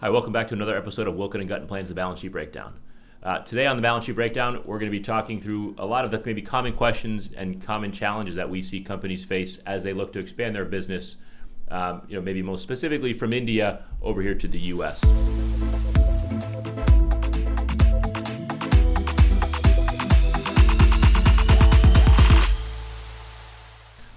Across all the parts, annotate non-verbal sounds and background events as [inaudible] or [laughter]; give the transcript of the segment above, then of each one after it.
Hi, welcome back to another episode of Wilkin and Guttenplan's, the balance sheet breakdown. Uh, today on the balance sheet breakdown, we're going to be talking through a lot of the maybe common questions and common challenges that we see companies face as they look to expand their business. Um, you know, maybe most specifically from India over here to the U.S.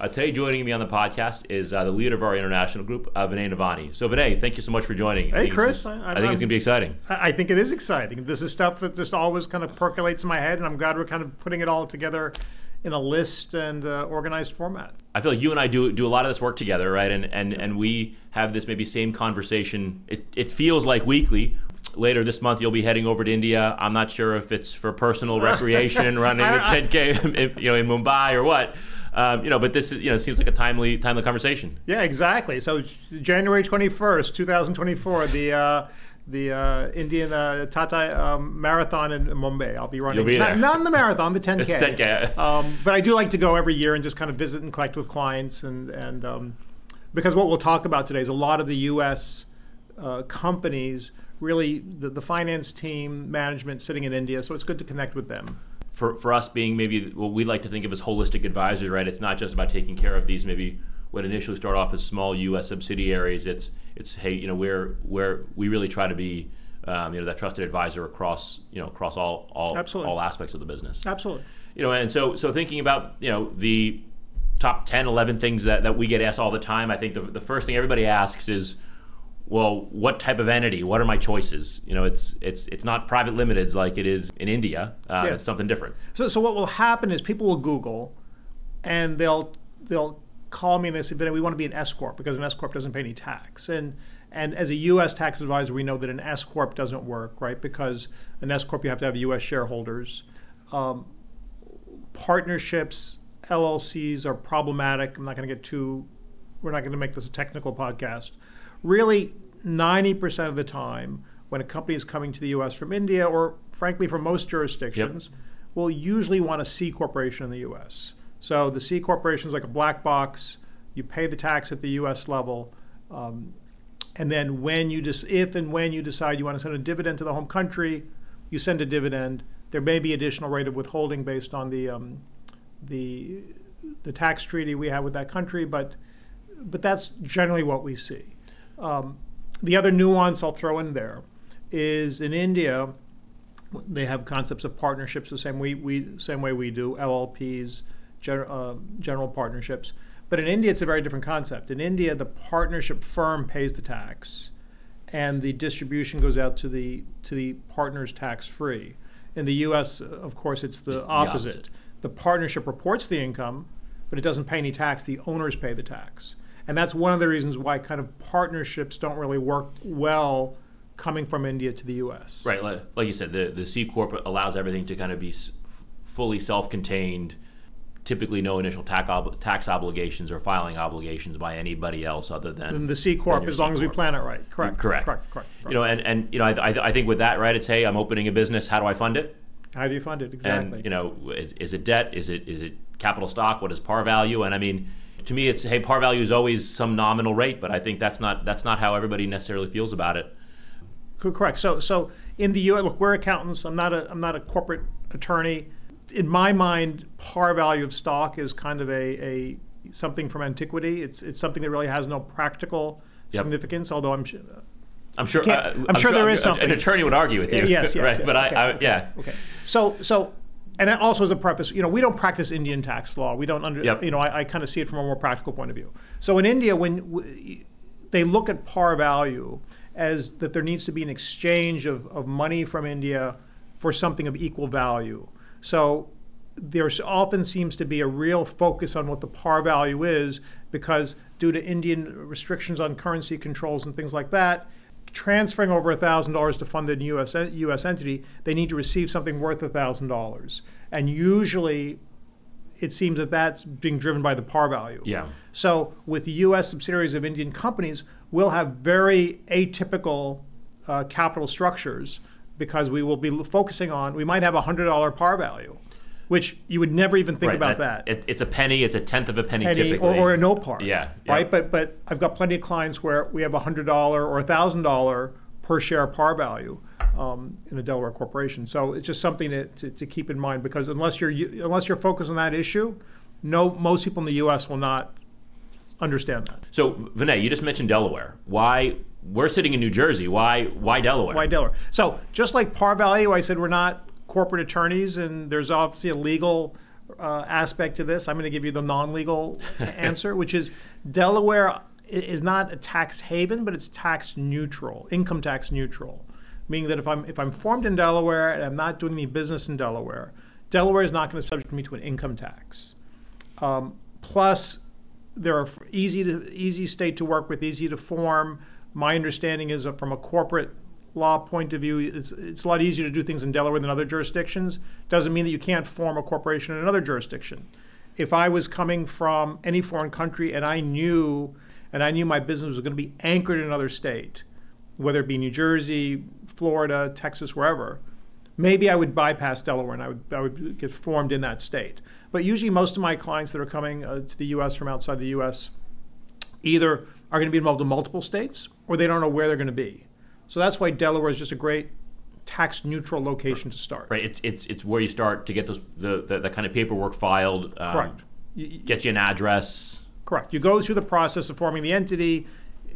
Uh, today, joining me on the podcast is uh, the leader of our international group, uh, Vinay Navani. So, Vinay, thank you so much for joining. Hey, I Chris. Is, I- I, I'm- think it's going to be exciting. I I think it is exciting. This is stuff that just always kind of percolates in my head, and I'm glad we're kind of putting it all together in a list and uh, organized format. I feel like you and I do do a lot of this work together, right? And and and we have this maybe same conversation. It it feels like weekly. Later this month, you'll be heading over to India. I'm not sure if it's for personal [laughs] recreation, running a 10k, [laughs] you know, in Mumbai or what. Um, you know, but this is, you know seems like a timely timely conversation. Yeah, exactly. So January 21st, 2024, the uh, the uh, Indian uh, Tata um, Marathon in Mumbai. I'll be running. You'll be not, there. not in the marathon, the 10K. 10K. [laughs] Um, but I do like to go every year and just kind of visit and collect with clients, and and um, because what we'll talk about today is a lot of the U.S. Uh, companies really the, the finance team management sitting in India, so it's good to connect with them. For, for us being maybe what we like to think of as holistic advisors, right? It's not just about taking care of these maybe what initially start off as small U.S. subsidiaries. It's it's hey, you know, where where we really try to be, um, you know, that trusted advisor across you know across all all Absolutely. all aspects of the business. Absolutely. You know, and so so thinking about you know the top 10, 11 things that, that we get asked all the time. I think the, the first thing everybody asks is, well, what type of entity? What are my choices? You know, it's it's it's not private limiteds like it is in India. Uh, Yes. It's something different. So, so what will happen is people will Google, and they'll they'll call me and they say, "Vinay, we want to be an S corp because an S corp doesn't pay any tax." And and as a U.S. tax advisor, we know that an S corp doesn't work, right? Because an S corp you have to have U.S. shareholders. Um, partnerships, LLCs are problematic. I'm not going to get too. We're not going to make this a technical podcast. Really, 90% of the time, when a company is coming to the U.S. from India, or frankly from most jurisdictions, will usually want a C corporation in the U.S. So the C corporation is like a black box. You pay the tax at the U.S. level, um, and then when you just if and when you decide you want to send a dividend to the home country, you send a dividend. There may be additional rate of withholding based on the um, the the tax treaty we have with that country, but but that's generally what we see. Um, the other nuance I'll throw in there is in India, they have concepts of partnerships the same way we same way we do LLPs, gen, uh, general partnerships. But in India, it's a very different concept. In India, the partnership firm pays the tax, and the distribution goes out to the to the partners tax free. In the U.S., of course, it's the, It's the opposite. opposite. The partnership reports the income, but it doesn't pay any tax. The owners pay the tax, and that's one of the reasons why kind of partnerships don't really work well coming from India to the U.S. Right, like, like you said, the, the C corp allows everything to kind of be s- fully self-contained. Typically, no initial tax ob- tax obligations or filing obligations by anybody else other than And the C corp, as long as we plan it right. Mm, correct. Correct. Correct. Correct. You know, and, and you know, I, I, I think with that, right, it's hey, I'm opening a business. How do I fund it? How do you fund it exactly? And you know, is, is it debt? Is it is it capital stock? What is par value? And I mean, to me, it's hey, par value is always some nominal rate, but I think that's not that's not how everybody necessarily feels about it. Correct. So, so in the U.S., look, we're accountants. I'm not a, I'm not a corporate attorney. In my mind, par value of stock is kind of a, a something from antiquity. It's, it's something that really has no practical Yep. significance. Although I'm, I'm sure. uh, I'm sure there is an- something. An attorney would argue with you. yes, yes, [laughs] right? yes, but okay, I, I yeah. Okay. So, so, and also as a preface, you know, we don't practice Indian tax law. We don't under, Yep. you know, I, I kind of see it from a more practical point of view. So in India, when w- they look at par value as that there needs to be an exchange of, of money from India for something of equal value. So there often seems to be a real focus on what the par value is because due to Indian restrictions on currency controls and things like that, transferring over $1,000 to fund a US, US entity, they need to receive something worth $1,000. And usually it seems that that's being driven by the par value. Yeah. So with U.S. subsidiaries of Indian companies, we'll have very atypical uh, capital structures because we will be focusing on. We might have a hundred dollar par value, which you would never even think Right, about that. It, it's a penny. It's a tenth of a penny, Penny typically. or, or a no par. Yeah, yeah. Right. But but I've got plenty of clients where we have a hundred dollar or a thousand dollar per share par value um, in a Delaware corporation. So it's just something to, to, to keep in mind because unless you're you- unless you're focused on that issue, no most people in the U.S. will not understand that. So, Vinay, you just mentioned Delaware. Why we're sitting in New Jersey? Why why Delaware? Why Delaware? So just like par value, I said we're not corporate attorneys, and there's obviously a legal uh, aspect to this. I'm going to give you the non-legal [laughs] answer, which is Delaware is not a tax haven, but it's tax neutral, income tax neutral, meaning that if I'm if I'm formed in Delaware and I'm not doing any business in Delaware, Delaware is not going to subject me to an income tax. Um, plus, they're a f- easy to easy state to work with, easy to form. My understanding is that from a corporate law point of view, it's it's a lot easier to do things in Delaware than other jurisdictions. Doesn't mean that you can't form a corporation in another jurisdiction. If I was coming from any foreign country and I knew and I knew my business was going to be anchored in another state, whether it be New Jersey, Florida, Texas, wherever, maybe I would bypass Delaware and I would, I would get formed in that state. But usually, most of my clients that are coming uh, to the U.S. from outside the U.S. either are going to be involved in multiple states or they don't know where they're going to be. So that's why Delaware is just a great tax neutral location to start. Right. It's it's it's where you start to get those the the, the kind of paperwork filed. Um, Correct. You- Get you an address. Correct. You go through the process of forming the entity.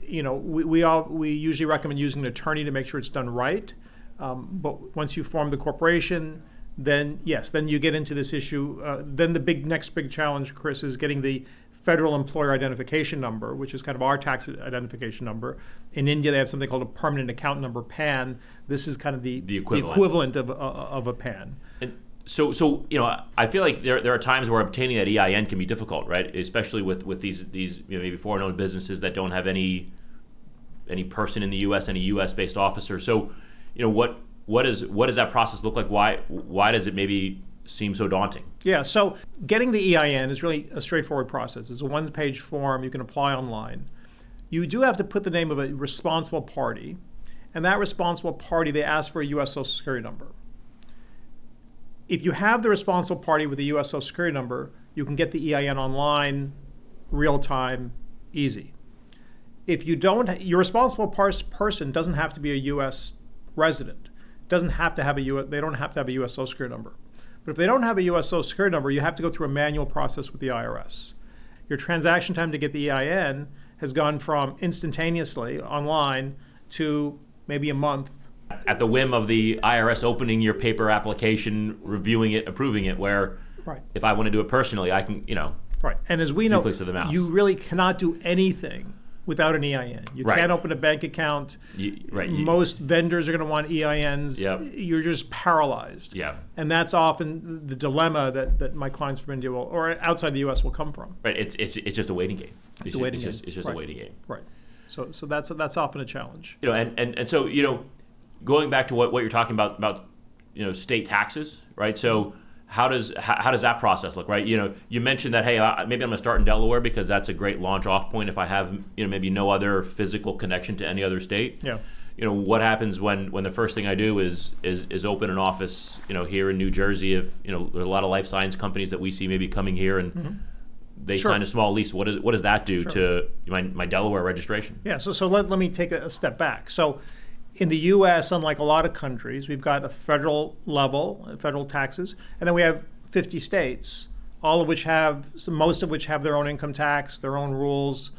You know, we, we all we usually recommend using an attorney to make sure it's done right. Um, but once you form the corporation, then yes, then you get into this issue. Uh, then the big next big challenge, Chris, is getting the federal employer identification number, which is kind of our tax identification number. In India, they have something called a permanent account number (PAN). This is kind of the The equivalent. equivalent of, uh, of a PAN. And so, so you know, I feel like there, there are times where obtaining that EIN can be difficult, right? Especially with, with these these you know, maybe foreign-owned businesses that don't have any any person in the U.S. any U.S.-based officer. So, you know, what what is what does that process look like? Why why does it maybe seem so daunting? Yeah, so getting the EIN is really a straightforward process. It's a one page form you can apply online. You do have to put the name of a responsible party, and that responsible party, they ask for a U.S. Social Security number. If you have the responsible party with a U.S. Social Security number, you can get the EIN online, real time, easy. If you don't, your responsible pers- person doesn't have to be a U.S. resident. Doesn't have to have a U. They don't have to have a U.S. Social Security number. But if they don't have a U.S. Social Security number, you have to go through a manual process with the IRS. Your transaction time to get the EIN has gone from instantaneously online to maybe a month. At the whim of the IRS opening your paper application, reviewing it, approving it, where Right. if I want to do it personally, I can, you know, Right. And as we know, clicks of the mouse. you really cannot do anything without an EIN. You Right. can't open a bank account. you, right? You, Most vendors are going to want EINs. Yep. You're just paralyzed. yeah. And that's often the dilemma that, that my clients from India will, or outside the U.S. will come from. Right. It's it's it's just a waiting game. It's, a waiting it's just game. it's just Right. a waiting game. Right. So, so that's that's often a challenge. You know, and, and, and so you know, going back to what, what you're talking about about you know state taxes, right? So how does how, how does that process look, right? You know, you mentioned that hey, uh, maybe I'm going to start in Delaware because that's a great launch off point if I have you know maybe no other physical connection to any other state. Yeah. You know what happens when, when the first thing I do is, is is open an office you know here in New Jersey if you know there's a lot of life science companies that we see maybe coming here and they Mm-hmm. Sure. sign a small lease what, is, what does that do to my, my Delaware registration Yeah, so, so let, let me take a, a step back. So, in the US, unlike a lot of countries, we've got a federal level, federal taxes, and then we have 50 states, all of which have, most of which have their own income tax, their own rules.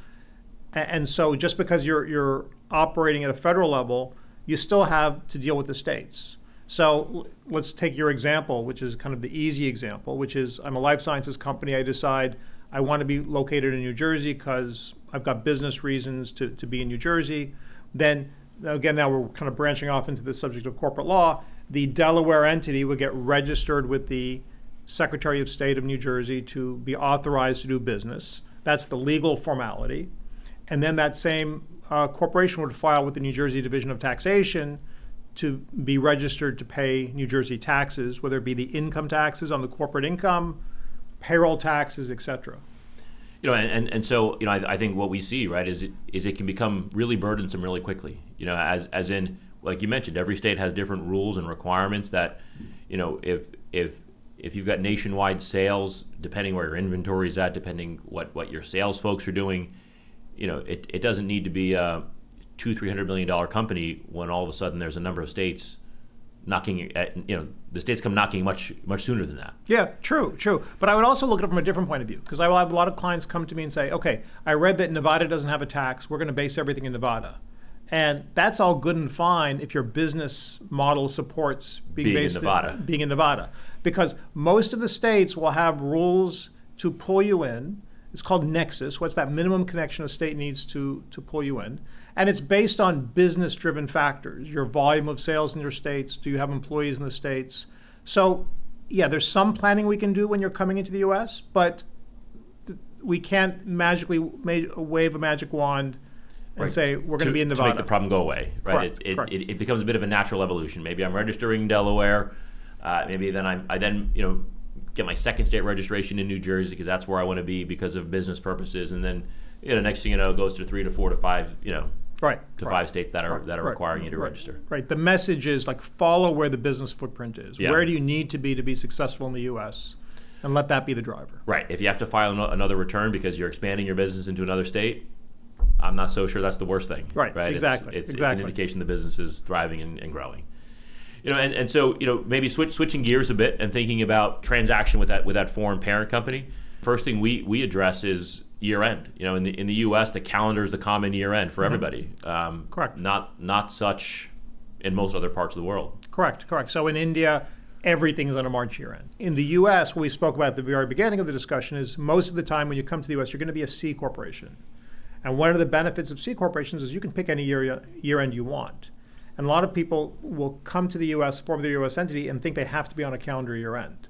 And so, just because you're, you're operating at a federal level, you still have to deal with the states. So, let's take your example, which is kind of the easy example, which is I'm a life sciences company. I decide I want to be located in New Jersey because I've got business reasons to, to be in New Jersey. Then, again, now we're kind of branching off into the subject of corporate law. The Delaware entity would get registered with the Secretary of State of New Jersey to be authorized to do business. That's the legal formality. And then that same uh, corporation would file with the New Jersey Division of Taxation to be registered to pay New Jersey taxes, whether it be the income taxes on the corporate income, payroll taxes, et cetera. You know and, and, and so you know I, I think what we see right is it is it can become really burdensome really quickly. You know as as in like you mentioned every state has different rules and requirements that you know if if if you've got nationwide sales depending where your inventory is at depending what what your sales folks are doing you know it, it doesn't need to be uh, two, three hundred million dollar company when all of a sudden there's a number of states knocking at you know the states come knocking much much sooner than that. Yeah, true, true. But I would also look at it from a different point of view because I will have a lot of clients come to me and say, okay, I read that Nevada doesn't have a tax. We're going to base everything in Nevada. And that's all good and fine if your business model supports being, Being in based Nevada. being in Nevada. Because most of the states will have rules to pull you in. It's called nexus. What's that minimum connection a state needs to, to pull you in? And it's based on business driven factors your volume of sales in your states, do you have employees in the states? So, yeah, there's some planning we can do when you're coming into the US, but th- we can't magically ma- wave a magic wand and Right. say we're going to be in Nevada. to make the problem go away, right? Correct, it, it, correct. It, it becomes a bit of a natural evolution. Maybe I'm registering in Delaware. Uh, maybe then I, I then you know get my second state registration in New Jersey because that's where I want to be because of business purposes, and then you know next thing you know it goes to three to four to five you know right. to right. five states that are that are Right, requiring you to right, register. Right. The message is like follow where the business footprint is. Yeah. Where do you need to be to be successful in the US? And let that be the driver. Right. If you have to file ano- another return because you're expanding your business into another state, I'm not so sure that's the worst thing. Right, Right. exactly, It's, it's, exactly. it's an indication the business is thriving and, and growing. You know, and, and so you know maybe switch, switching gears a bit and thinking about transaction with that with that foreign parent company. First thing we we address is year end. You know, in the in the U.S. the calendar is the common year end for everybody. Um, Mm-hmm. Correct. Not not such in most other parts of the world. Correct, correct. So in India, everything is on a March year end. In the US, what we spoke about at the very beginning of the discussion is most of the time when you come to the US, you're going to be a C corporation. And one of the benefits of C corporations is you can pick any year, year end you want. And a lot of people will come to the US, form their US entity, and think they have to be on a calendar year end.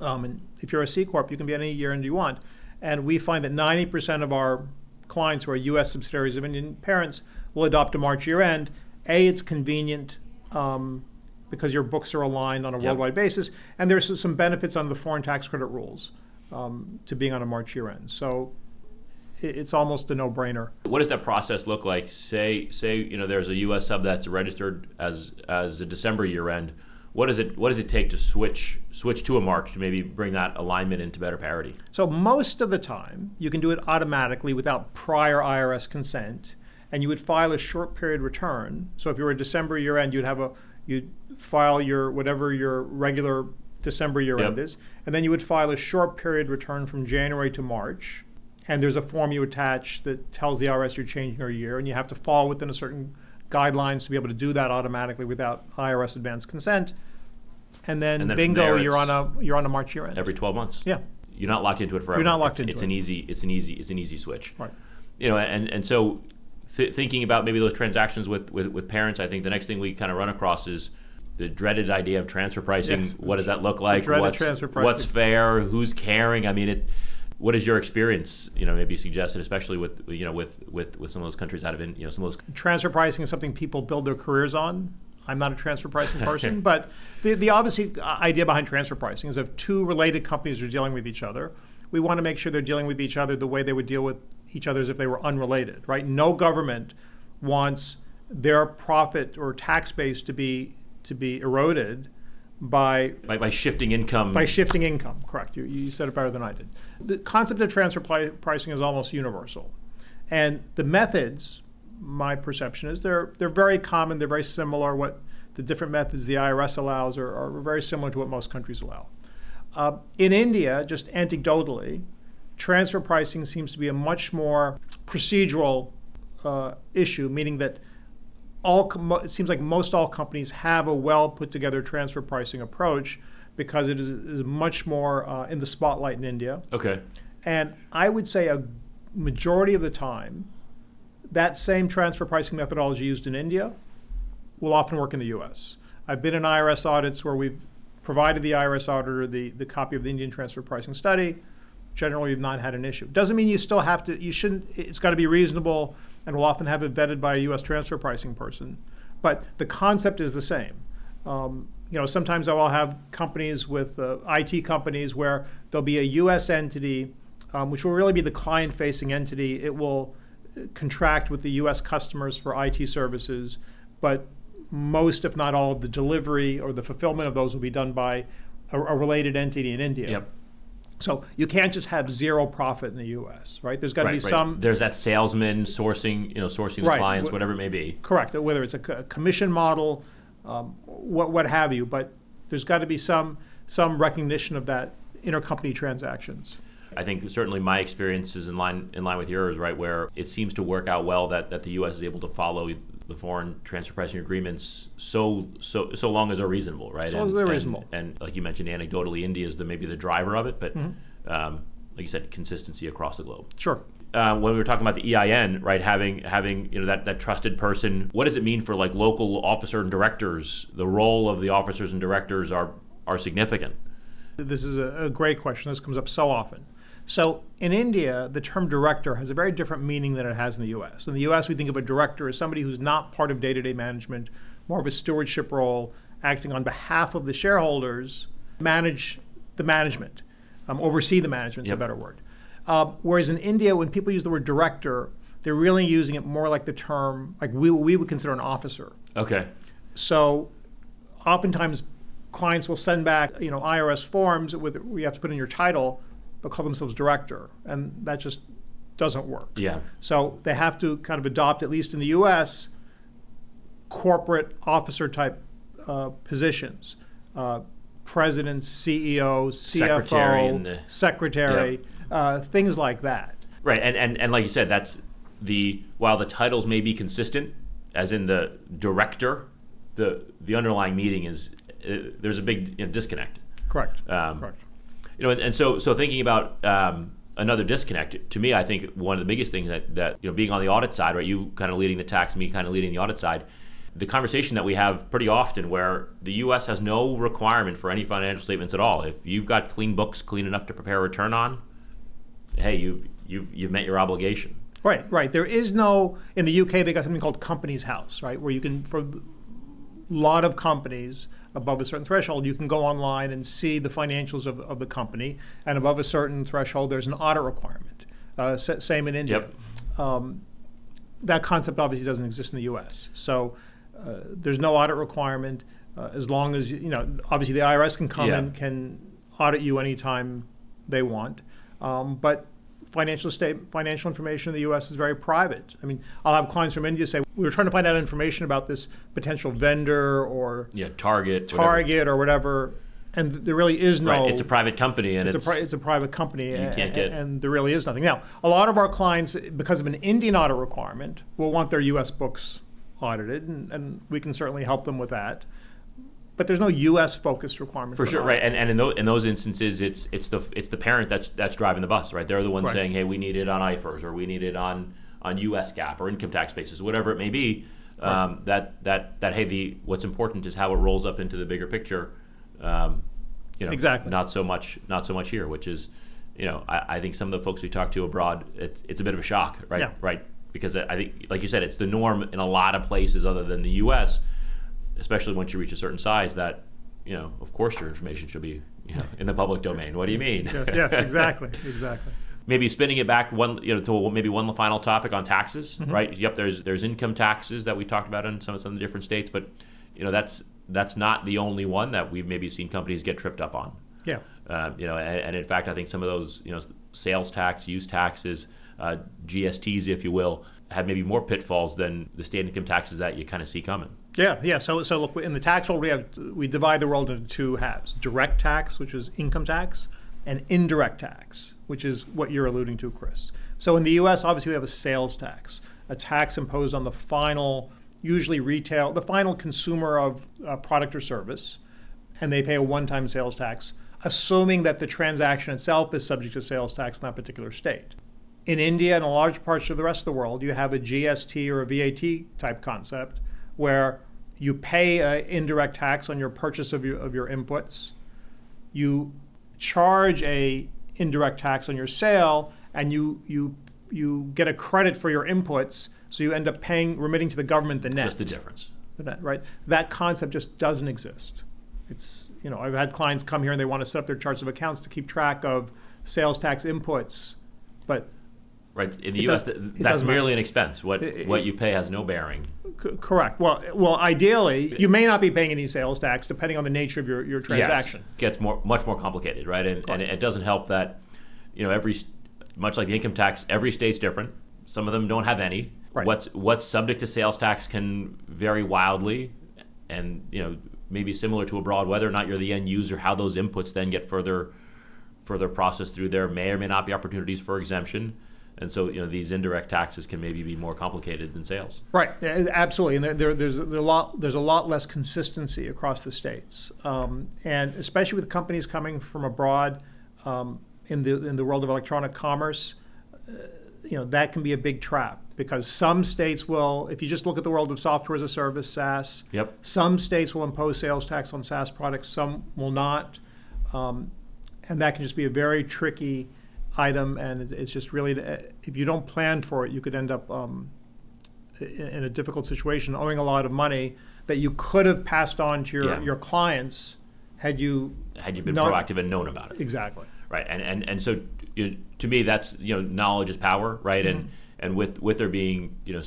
Um, and if you're a C corp, you can be any year end you want. And we find that 90% of our clients who are U.S. subsidiaries of Indian parents will adopt a March year end. A, it's convenient um, because your books are aligned on a Yep. worldwide basis, and there's some benefits under the foreign tax credit rules um, to being on a March year end. So it's almost a no-brainer. What does that process look like? Say, say you know, there's a U.S. sub that's registered as as a December year end. What does it What does it take to switch switch to a March to maybe bring that alignment into better parity? So most of the time, you can do it automatically without prior IRS consent, and you would file a short period return. So if you were a December year end, you'd have a you'd file your whatever your regular December year end Yep. is, and then you would file a short period return from January to March. And there's a form you attach that tells the IRS you're changing your year, and you have to fall within a certain guidelines to be able to do that automatically without IRS advance consent. And then, And then from bingo, there, you're on it's- a you're on a March year end. Every 12 months. yeah, You're not locked into it forever. not locked it's, into it's it. an easy. It's an easy. It's an easy switch. right. You know, and and so th- thinking about maybe those transactions with, with with parents, I think the next thing we kind of run across is the dreaded idea of transfer pricing. Yes. What does that look like? dreaded what's, transfer what's fair? Who's caring? I mean, it. What is your experience? You know, maybe suggested, especially with you know with with with some of those countries out of in, you know some of those transfer pricing is something people build their careers on. I'm not a transfer pricing [laughs] person, but the, the obviously idea behind transfer pricing is if two related companies are dealing with each other, we want to make sure they're dealing with each other the way they would deal with each other as if they were unrelated, right? No government wants their profit or tax base to be to be eroded by by, by shifting income. by shifting income. Correct. You, you said it better than I did. The concept of transfer pri- pricing is almost universal, and the methods, my perception is they're they're very common. They're very similar. What the different methods the IRS allows are, are very similar to what most countries allow. Uh, in India, just anecdotally, transfer pricing seems to be a much more procedural uh, issue, meaning that all com- it seems like most all companies have a well put together transfer pricing approach because it is, is much more uh, in the spotlight in India. okay. And I would say a majority of the time, that same transfer pricing methodology used in India will often work in the US. I've been in IRS audits where we've provided the IRS auditor the, the copy of the Indian transfer pricing study. Generally, we've not had an issue. Doesn't mean you still have to, you shouldn't, it's got to be reasonable, and we'll often have it vetted by a US transfer pricing person. But the concept is the same. Um, you know, sometimes I will have companies with uh, IT companies where there'll be a U.S. entity, um, which will really be the client-facing entity. It will uh, contract with the U.S. customers for IT services, but most, if not all, of the delivery or the fulfillment of those will be done by a, a related entity in India. Yep. So you can't just have zero profit in the U.S., right? There's got to Right, be right. some There's that salesman sourcing, you know, sourcing the Right. clients, Wh- whatever it may be. correct, whether it's a commission model, um, what what have you. But there's got to be some some recognition of that intercompany transactions. I think certainly my experience is in line in line with yours, right? Where it seems to work out well that, that the U.S. is able to follow the foreign transfer pricing agreements so so so long as they're reasonable, right? So long as they're reasonable. And, like you mentioned, anecdotally, India is the maybe the driver of it, but Mm-hmm. um, like you said, consistency across the globe. Sure. uh, when we were talking about the EIN, right, having having you know that, that trusted person, what does it mean for like local officer and directors? The role of the officers and directors are are significant. This is a, a great question. This comes up so often. So in India, the term director has a very different meaning than it has in the U.S. In the U.S., we think of a director as somebody who's not part of day-to-day management, more of a stewardship role, acting on behalf of the shareholders, manage the management, um, oversee the management. Is Yep. a better word. Um, whereas in India, when people use the word director, they're really using it more like the term, like we, we would consider an officer. Okay. So oftentimes clients will send back, you know, IRS forms with you have to put in your title, but call themselves director, and that just doesn't work. Yeah. So they have to kind of adopt, at least in the U.S., corporate officer type uh, positions, uh, president, CEO, CFO, Secretary the- secretary, uh, things like that. Right. And, and and like you said, that's the while the titles may be consistent, as in the director, the the underlying meaning is uh, there's a big you know, disconnect. Correct. Um, Correct. You know, and, and so so thinking about um, another disconnect to me, I think one of the biggest things that that you know being on the audit side, right? You kind of leading the tax, me kind of leading the audit side. The conversation that we have pretty often, where the U.S. has no requirement for any financial statements at all. If you've got clean books, clean enough to prepare a return on, hey, you've you've you've met your obligation. Right, right. There is no in the UK. They got something called Companies House, right, where you can for a lot of companies above a certain threshold, you can go online and see the financials of, of the company, and above a certain threshold, there's an audit requirement. Uh, same in India. Yep. Um, that concept obviously doesn't exist in the U.S. So uh, there's no audit requirement uh, as long as you you know. Obviously, the IRS can come Yeah. and can audit you anytime they want, um, but financial state financial information in the U.S. is very private. I mean, I'll have clients from India say we were trying to find out information about this potential vendor or Yeah, Target. whatever. target or whatever, and there really is no. Right. It's a private company, and It's, it's, a, pri- it's a private company, and, can't get- and there really is nothing. Now, a lot of our clients, because of an Indian audit requirement, will want their U.S. books audited, and, and we can certainly help them with that. But there's no U.S. focused requirement For an sure, audit. right? And, and in those in those instances, it's it's the it's the parent that's that's driving the bus, right? They're the ones Right. saying, "Hey, we need it on IFRS, or we need it on on U.S. GAAP or income tax basis, whatever it may be." Um, that that that hey, the what's important is how it rolls up into the bigger picture. Um, you know, Exactly. Not so much not so much here, which is, you know, I, I think some of the folks we talk to abroad, it's it's a bit of a shock, right? Yeah. Right, because I think, like you said, it's the norm in a lot of places other than the U.S especially once you reach a certain size that you know of course your information should be you know in the public domain what do you mean yes, yes, [laughs] exactly, exactly. maybe spinning it back one you know to maybe one final topic on taxes Mm-hmm. right yep there's there's income taxes that we talked about in some some of the different states but you know that's that's not the only one that we've maybe seen companies get tripped up on Yeah, um, you know, and, and in fact, I think some of those, you know, sales tax, use taxes, uh, GSTs, if you will, have maybe more pitfalls than the state income taxes that you kind of see coming. Yeah, yeah. So, so look, in the tax world, we have we divide the world into two halves: direct tax, which is income tax, and indirect tax, which is what you're alluding to, Chris. So, in the U.S., obviously, we have a sales tax, a tax imposed on the final, usually retail, the final consumer of a product or service, and they pay a one-time sales tax, assuming that the transaction itself is subject to sales tax in that particular state. In India and a large parts of the rest of the world, you have a GST or a VAT type concept where you pay an indirect tax on your purchase of your, of your inputs, you charge a indirect tax on your sale, and you, you, you get a credit for your inputs, so you end up paying, remitting to the government the net. Just the difference. The net, right? That concept just doesn't exist. It's, you know, I've had clients come here and they want to set up their charts of accounts to keep track of sales tax inputs, but Right. In the It U.S., does- that's merely matter. an expense. What It- it- what you pay has no bearing. C- correct. Well, well, ideally, you may not be paying any sales tax depending on the nature of your, your transaction. Yes, gets more much more complicated, right? And, and it doesn't help that you know, every much like the income tax, every state's different. Some of them don't have any. Right. What's what's subject to sales tax can vary wildly, and you know maybe similar to abroad. Whether or not you're the end user, how those inputs then get further further processed through there may or may not be opportunities for exemption. And so, you know, these indirect taxes can maybe be more complicated than sales. Right, absolutely, and there, there, there's a lot there's a lot less consistency across the states, um, and especially with companies coming from abroad um, in the in the world of electronic commerce, uh, you know that can be a big trap because some states will, if you just look at the world of software as a service (SaaS), Yep. some states will impose sales tax on SaaS products, some will not, um, and that can just be a very tricky item, and it- it's just really if you don't plan for it, you could end up. Um, in in a difficult situation, owing a lot of money that you could have passed on to your, Yeah. your clients had you Had you been Not- proactive and known about it, exactly. right? And and and so, you know, to me, that's you know, knowledge is power, right? And and with with there being you know.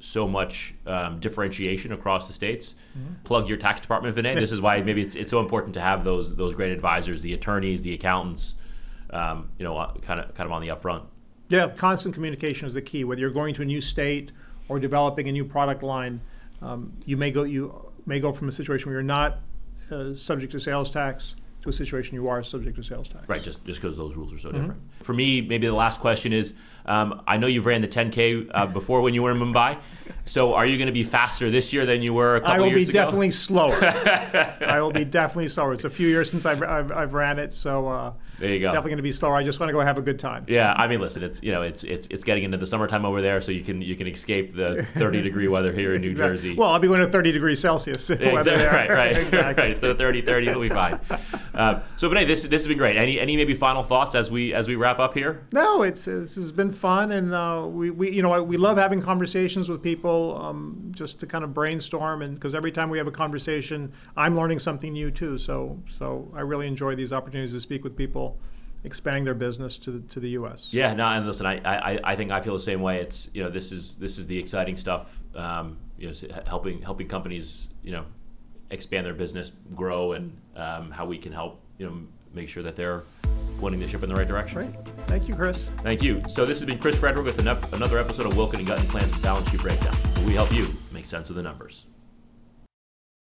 so much um, differentiation across the states. Plug your tax department, Vinay. [laughs] This is why maybe it's, it's so important to have those those great advisors, the attorneys, the accountants, um, you know, kind of kind of on the upfront. Yeah, constant communication is the key. Whether you're going to a new state or developing a new product line, um, you may go you may go from a situation where you're not uh, subject to sales tax to a situation you are subject to sales tax. Right, just just because those rules are so different. For me, maybe the last question is: um, I know you've ran the 10K uh, before when you were in Mumbai. So, are you going to be faster this year than you were a couple years ago? I will be ago? definitely slower. [laughs] I will be definitely slower. It's a few years since I've, I've, I've ran it, so uh, There you go. definitely going to be slower. I just want to go have a good time. Yeah, I mean, listen, it's you know, it's it's it's getting into the summertime over there, so you can you can escape the 30 degree [laughs] weather here in New Exactly. Jersey. Well, I'll be going to 30 degrees Celsius. [laughs] weather Exactly, right, right, [laughs] exactly. right. So 30, 30, it'll be fine. Uh, so, Vinay, this this has been great. Any any maybe final thoughts as we as we wrap up here? No, it's this has been fun, and uh, we, we you know we love having conversations with people um, just to kind of brainstorm, and because every time we have a conversation, I'm learning something new too. So so I really enjoy these opportunities to speak with people, expanding their business to the, to the U.S. Yeah, no, and listen, I, I, I think I feel the same way. It's you know this is this is the exciting stuff. Um, you know, helping helping companies you know expand their business, grow, and um, how we can help you know make sure that they're pointing the ship in the right direction. Great, thank you, Chris. Thank you. So this has been Chris Frederick with another episode of Wilkin and Guttenplan's Balance Sheet Breakdown. Where we help you make sense of the numbers.